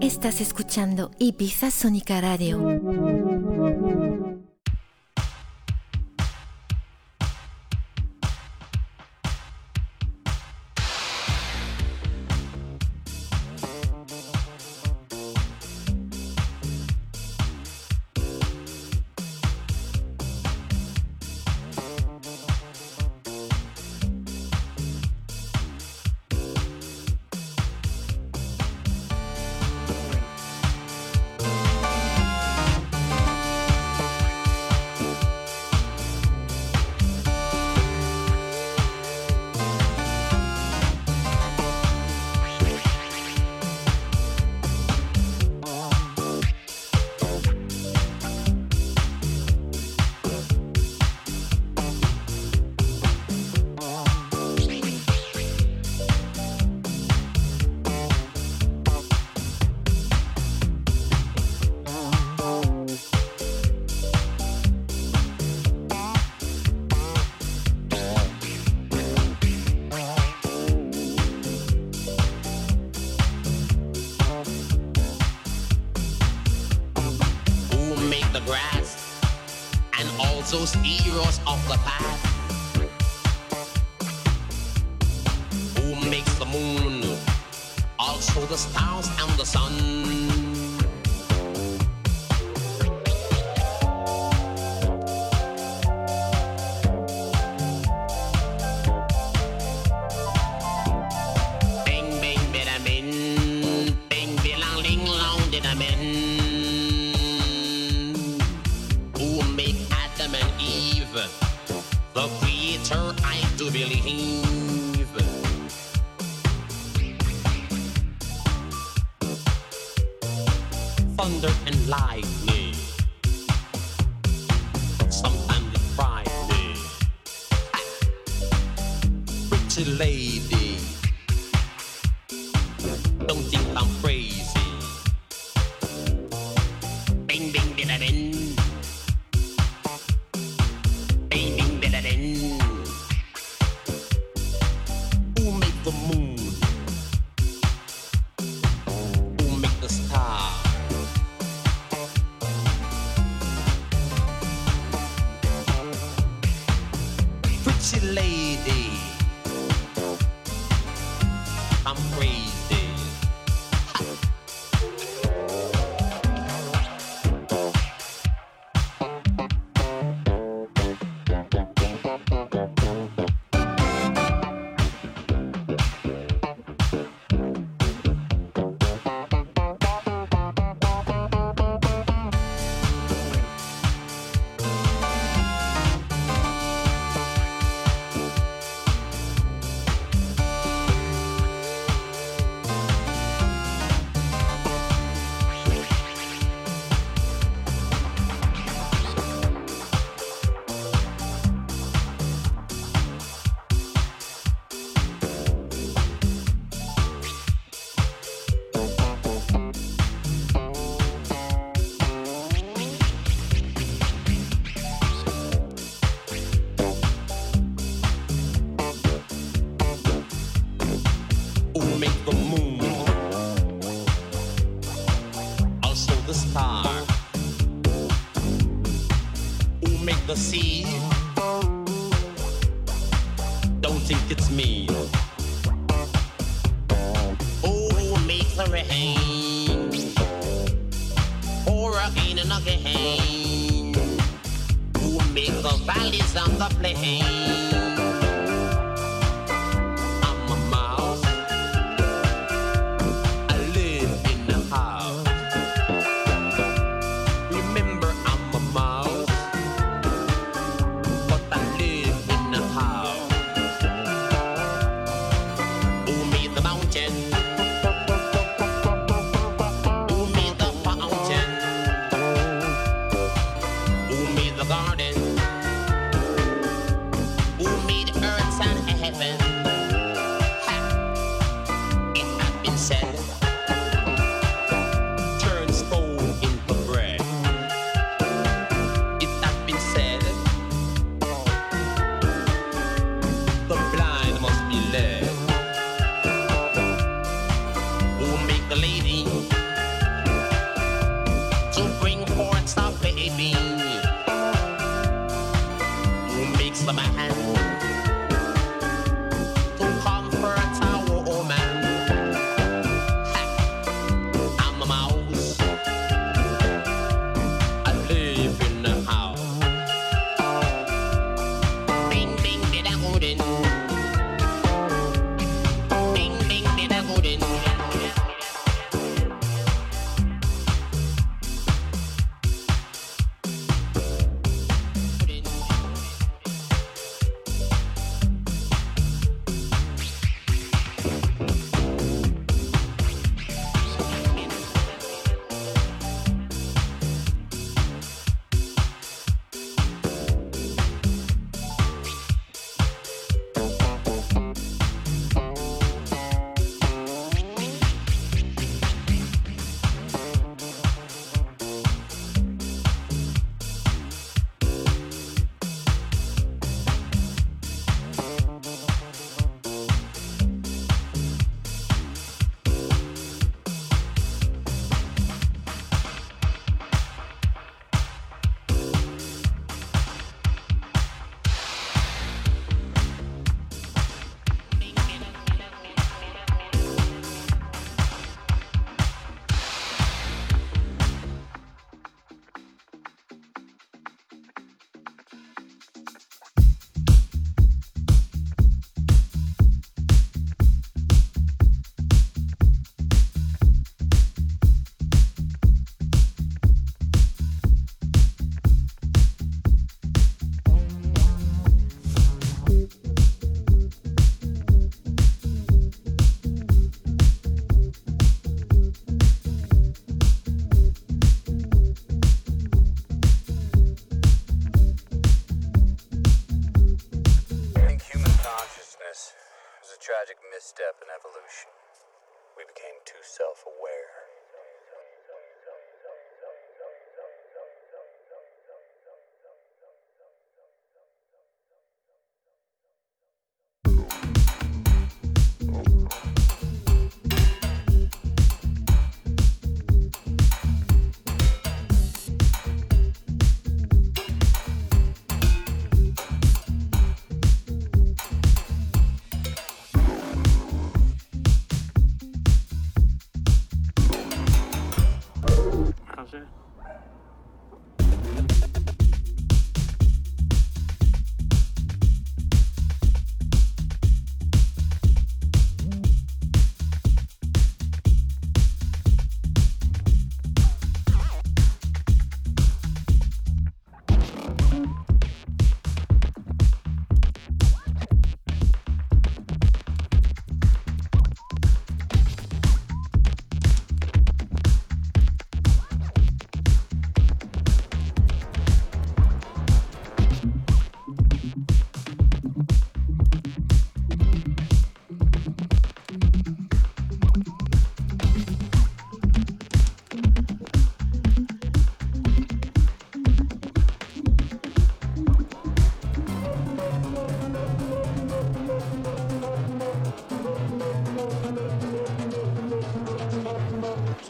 Estás escuchando Ibiza Sónica Radio.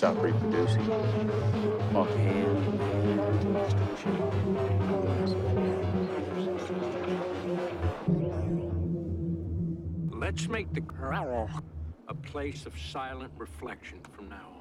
stop reproducing. Fuck Let's make the crowd a place of silent reflection from now on.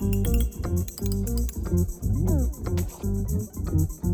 うん。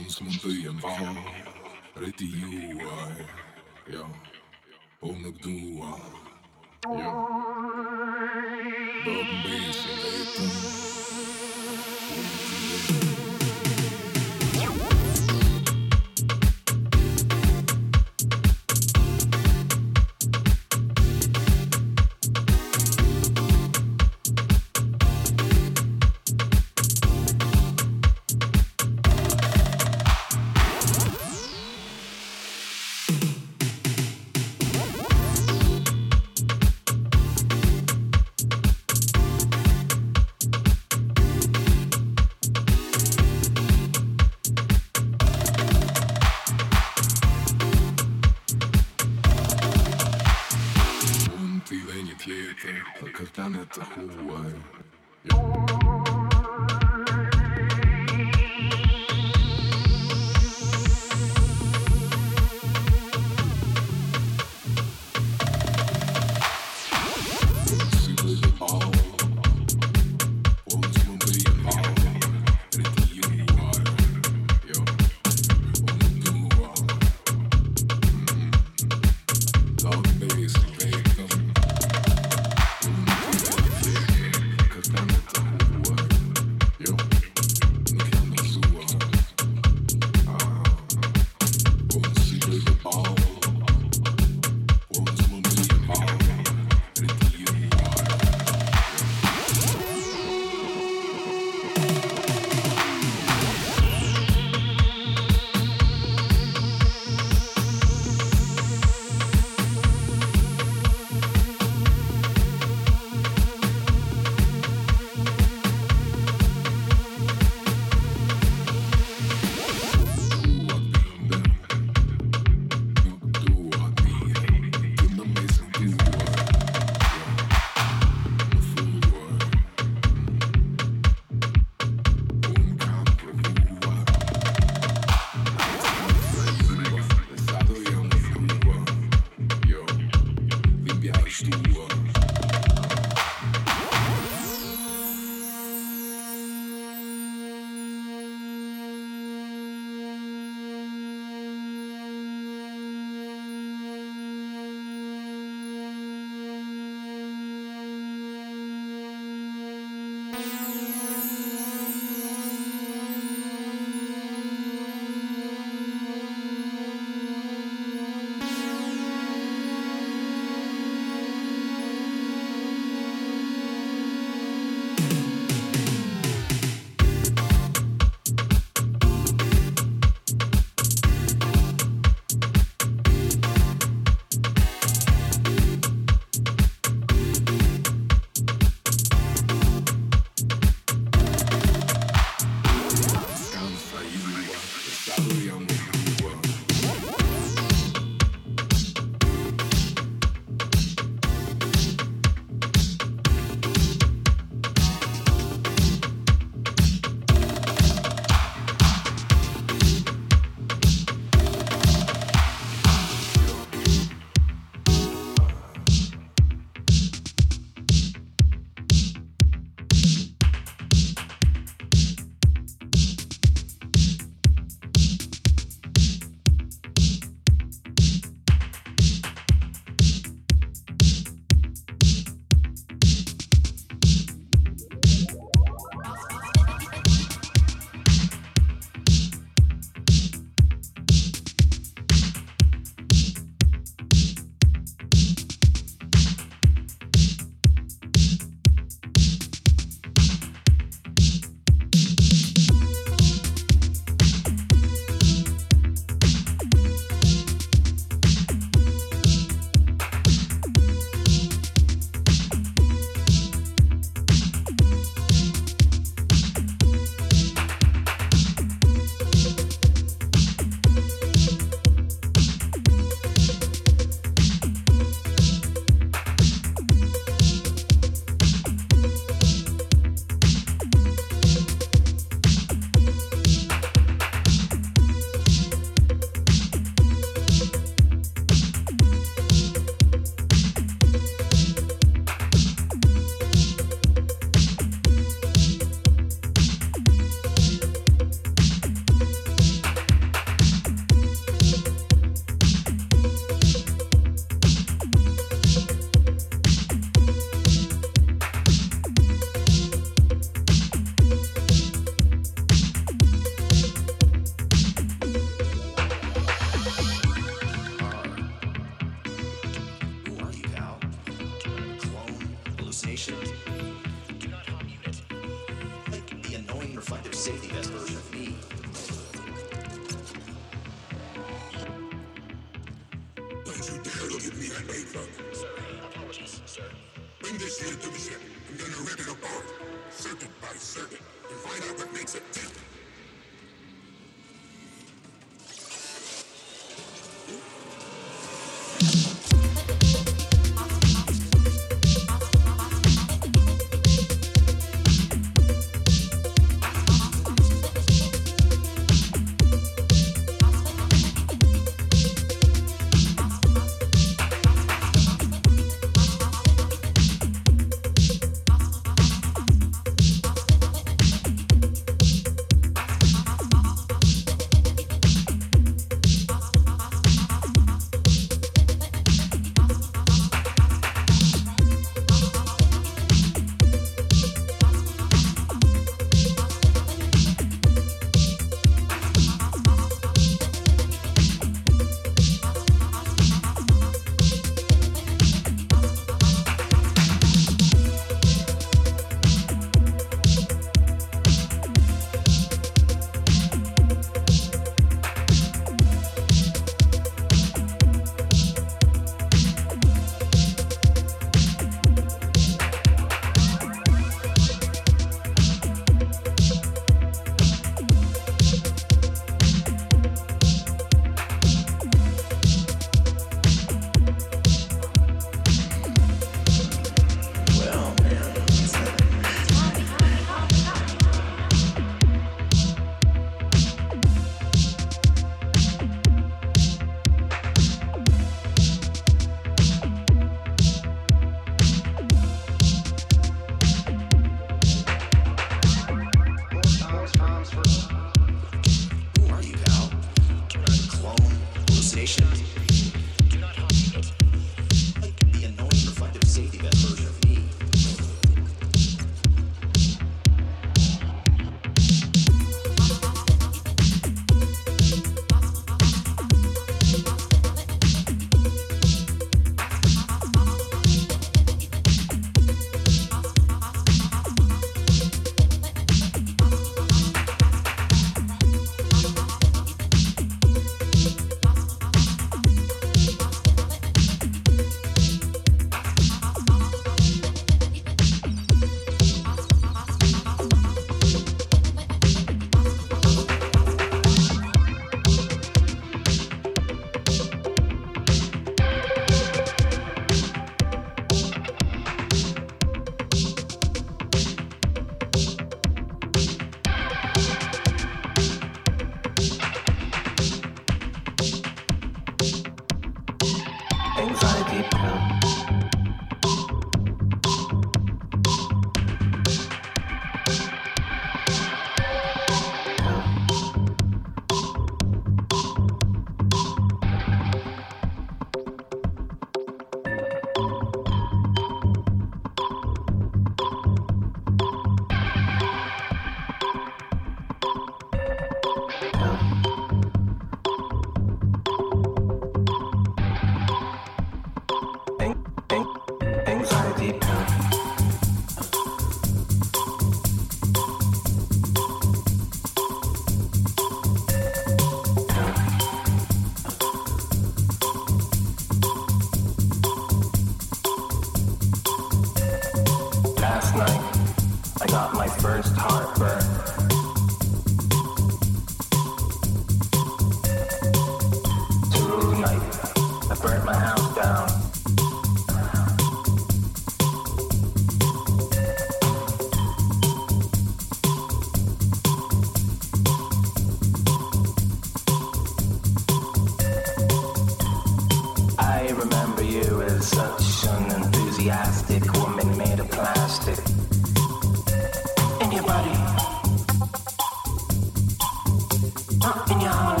Not in your heart.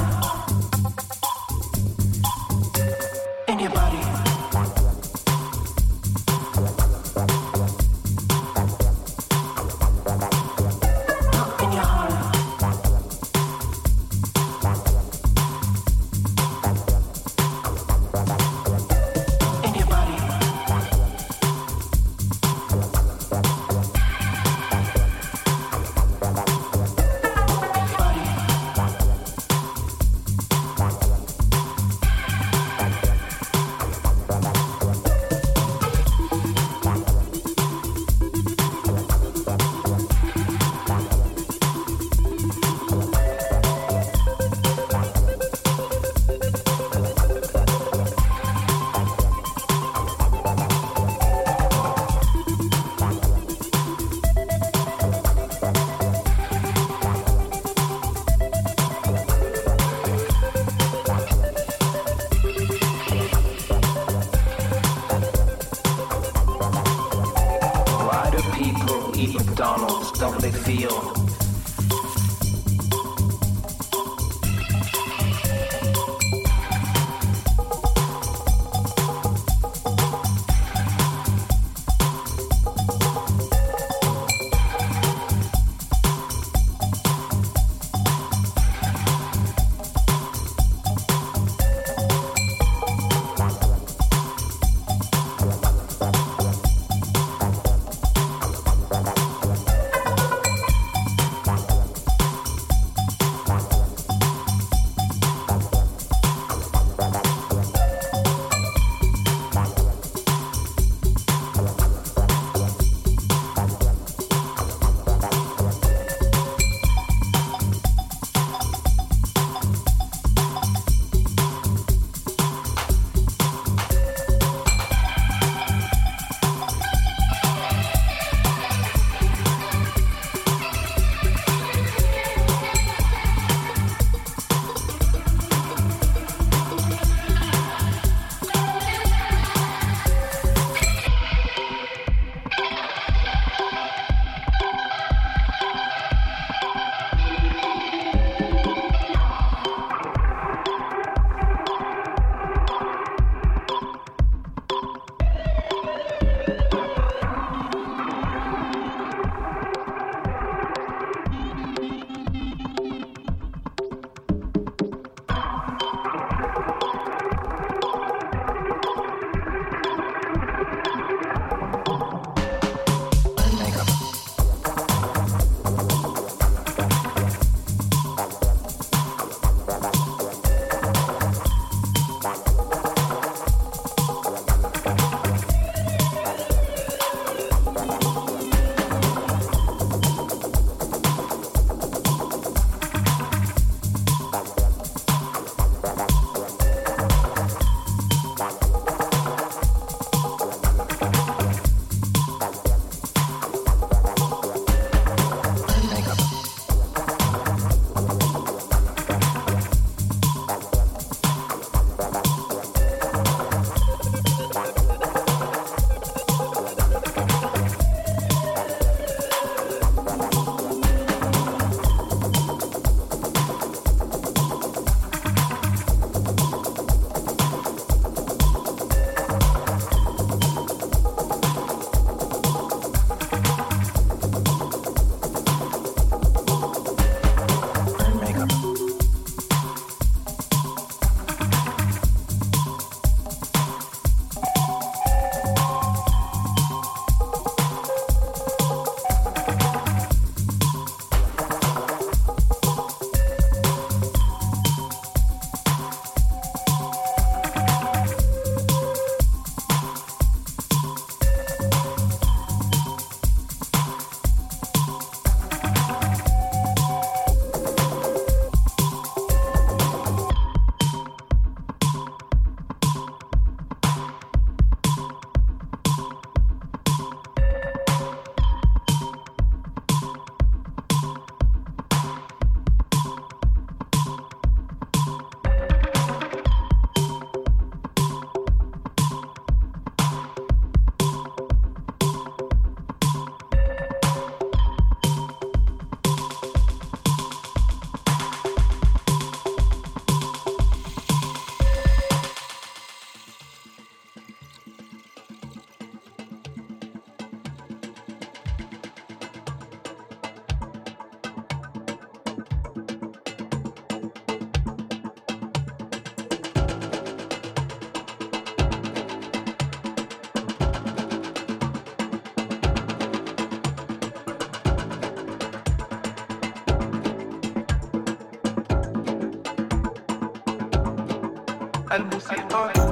الموسيقى.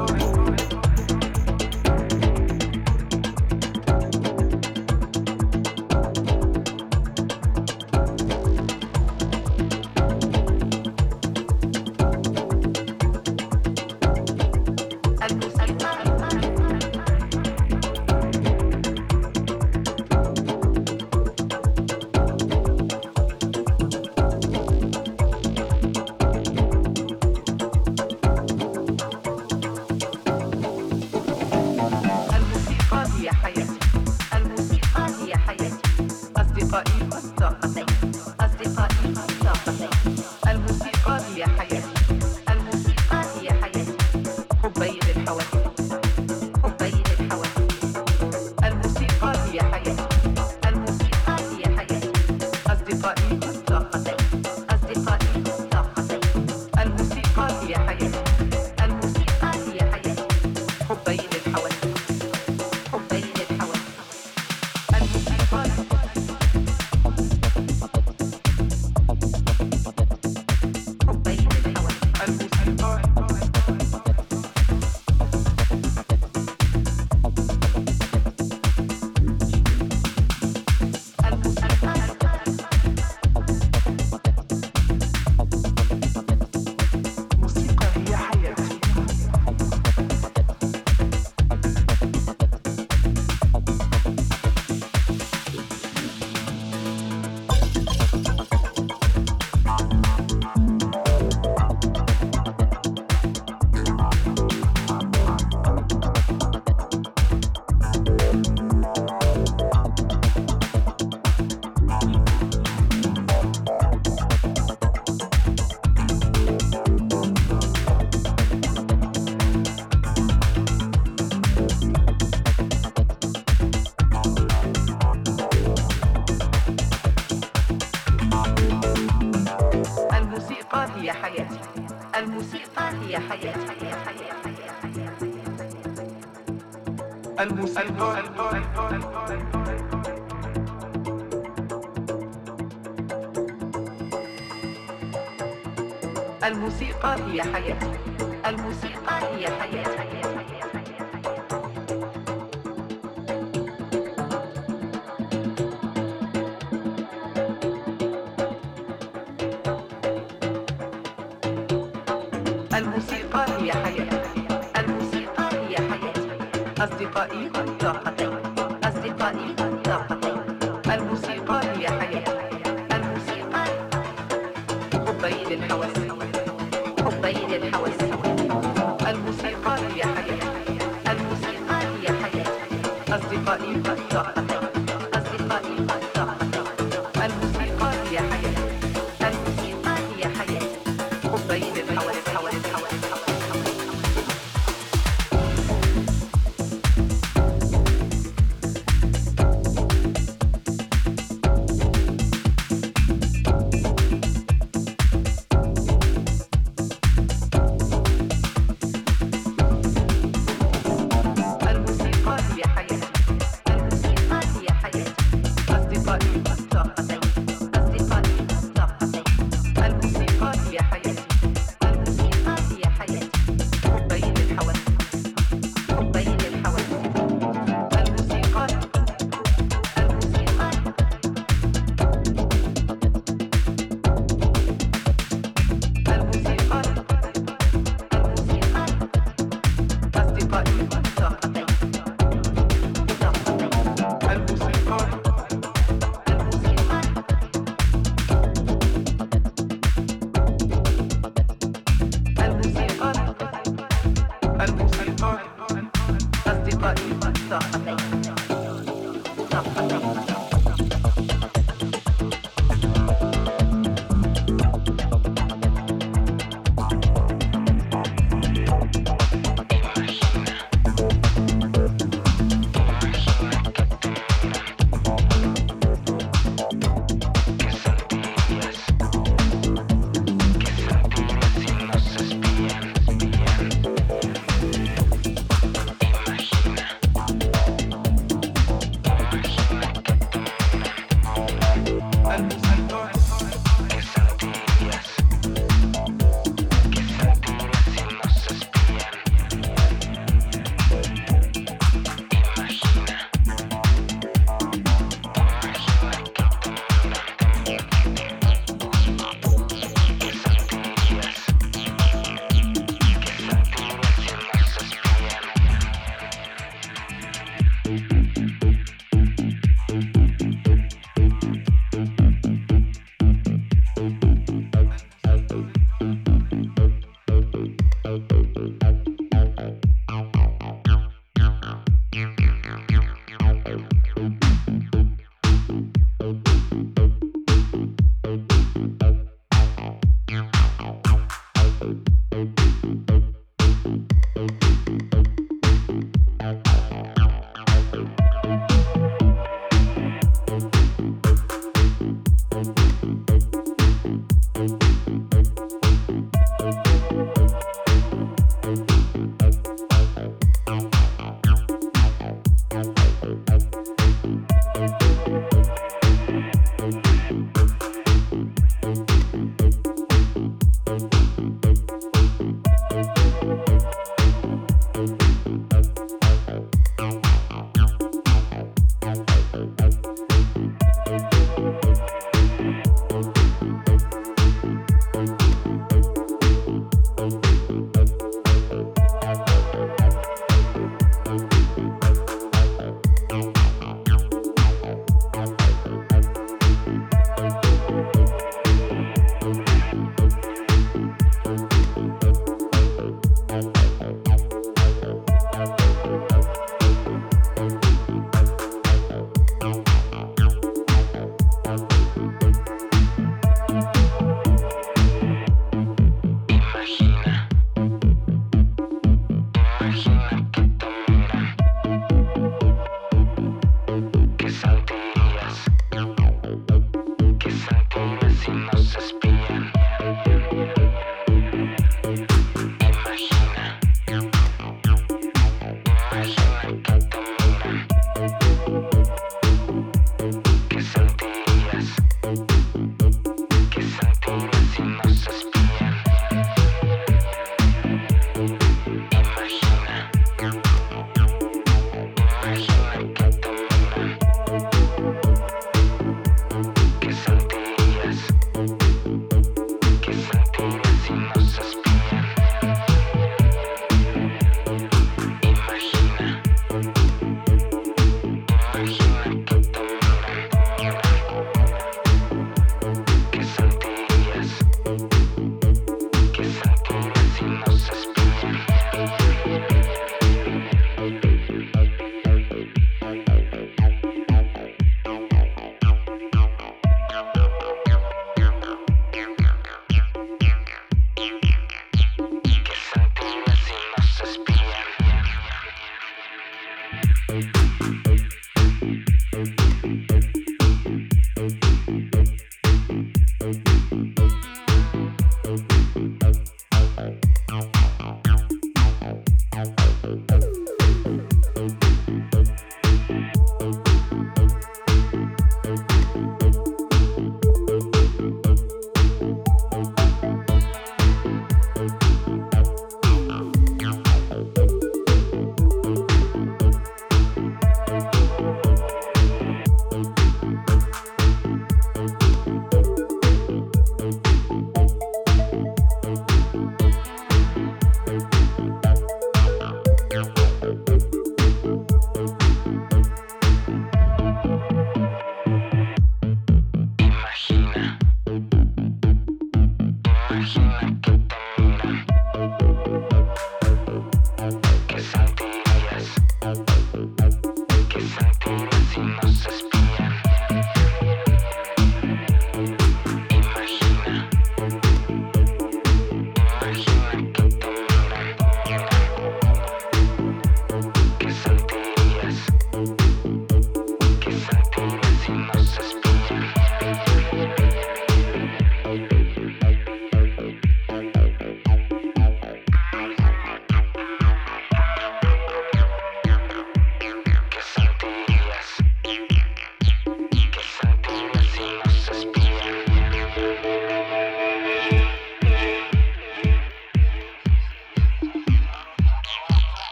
Yeah. but you.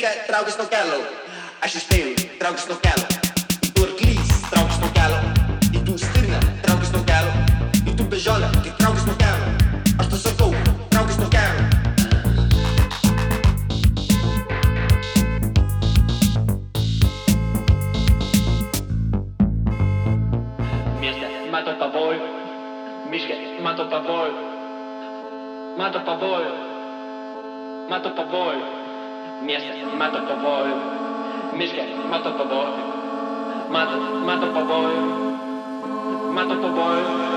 Traukis nuo kelio. Aš įspėju, traukis nuo kelio. Į tu arklys, traukis nuo kelio. Į tu stirnę, traukis nuo kelio. Į tu bežionę, tai traukis nuo kelio. Aš tu sakau, traukis nuo kelio. Mato pavojų, miške mato pavojų, mato pavojų, mato pavojų. Mieste mato pavojų, miške mato pavojų, mato, mato pavojų, mato pavojų.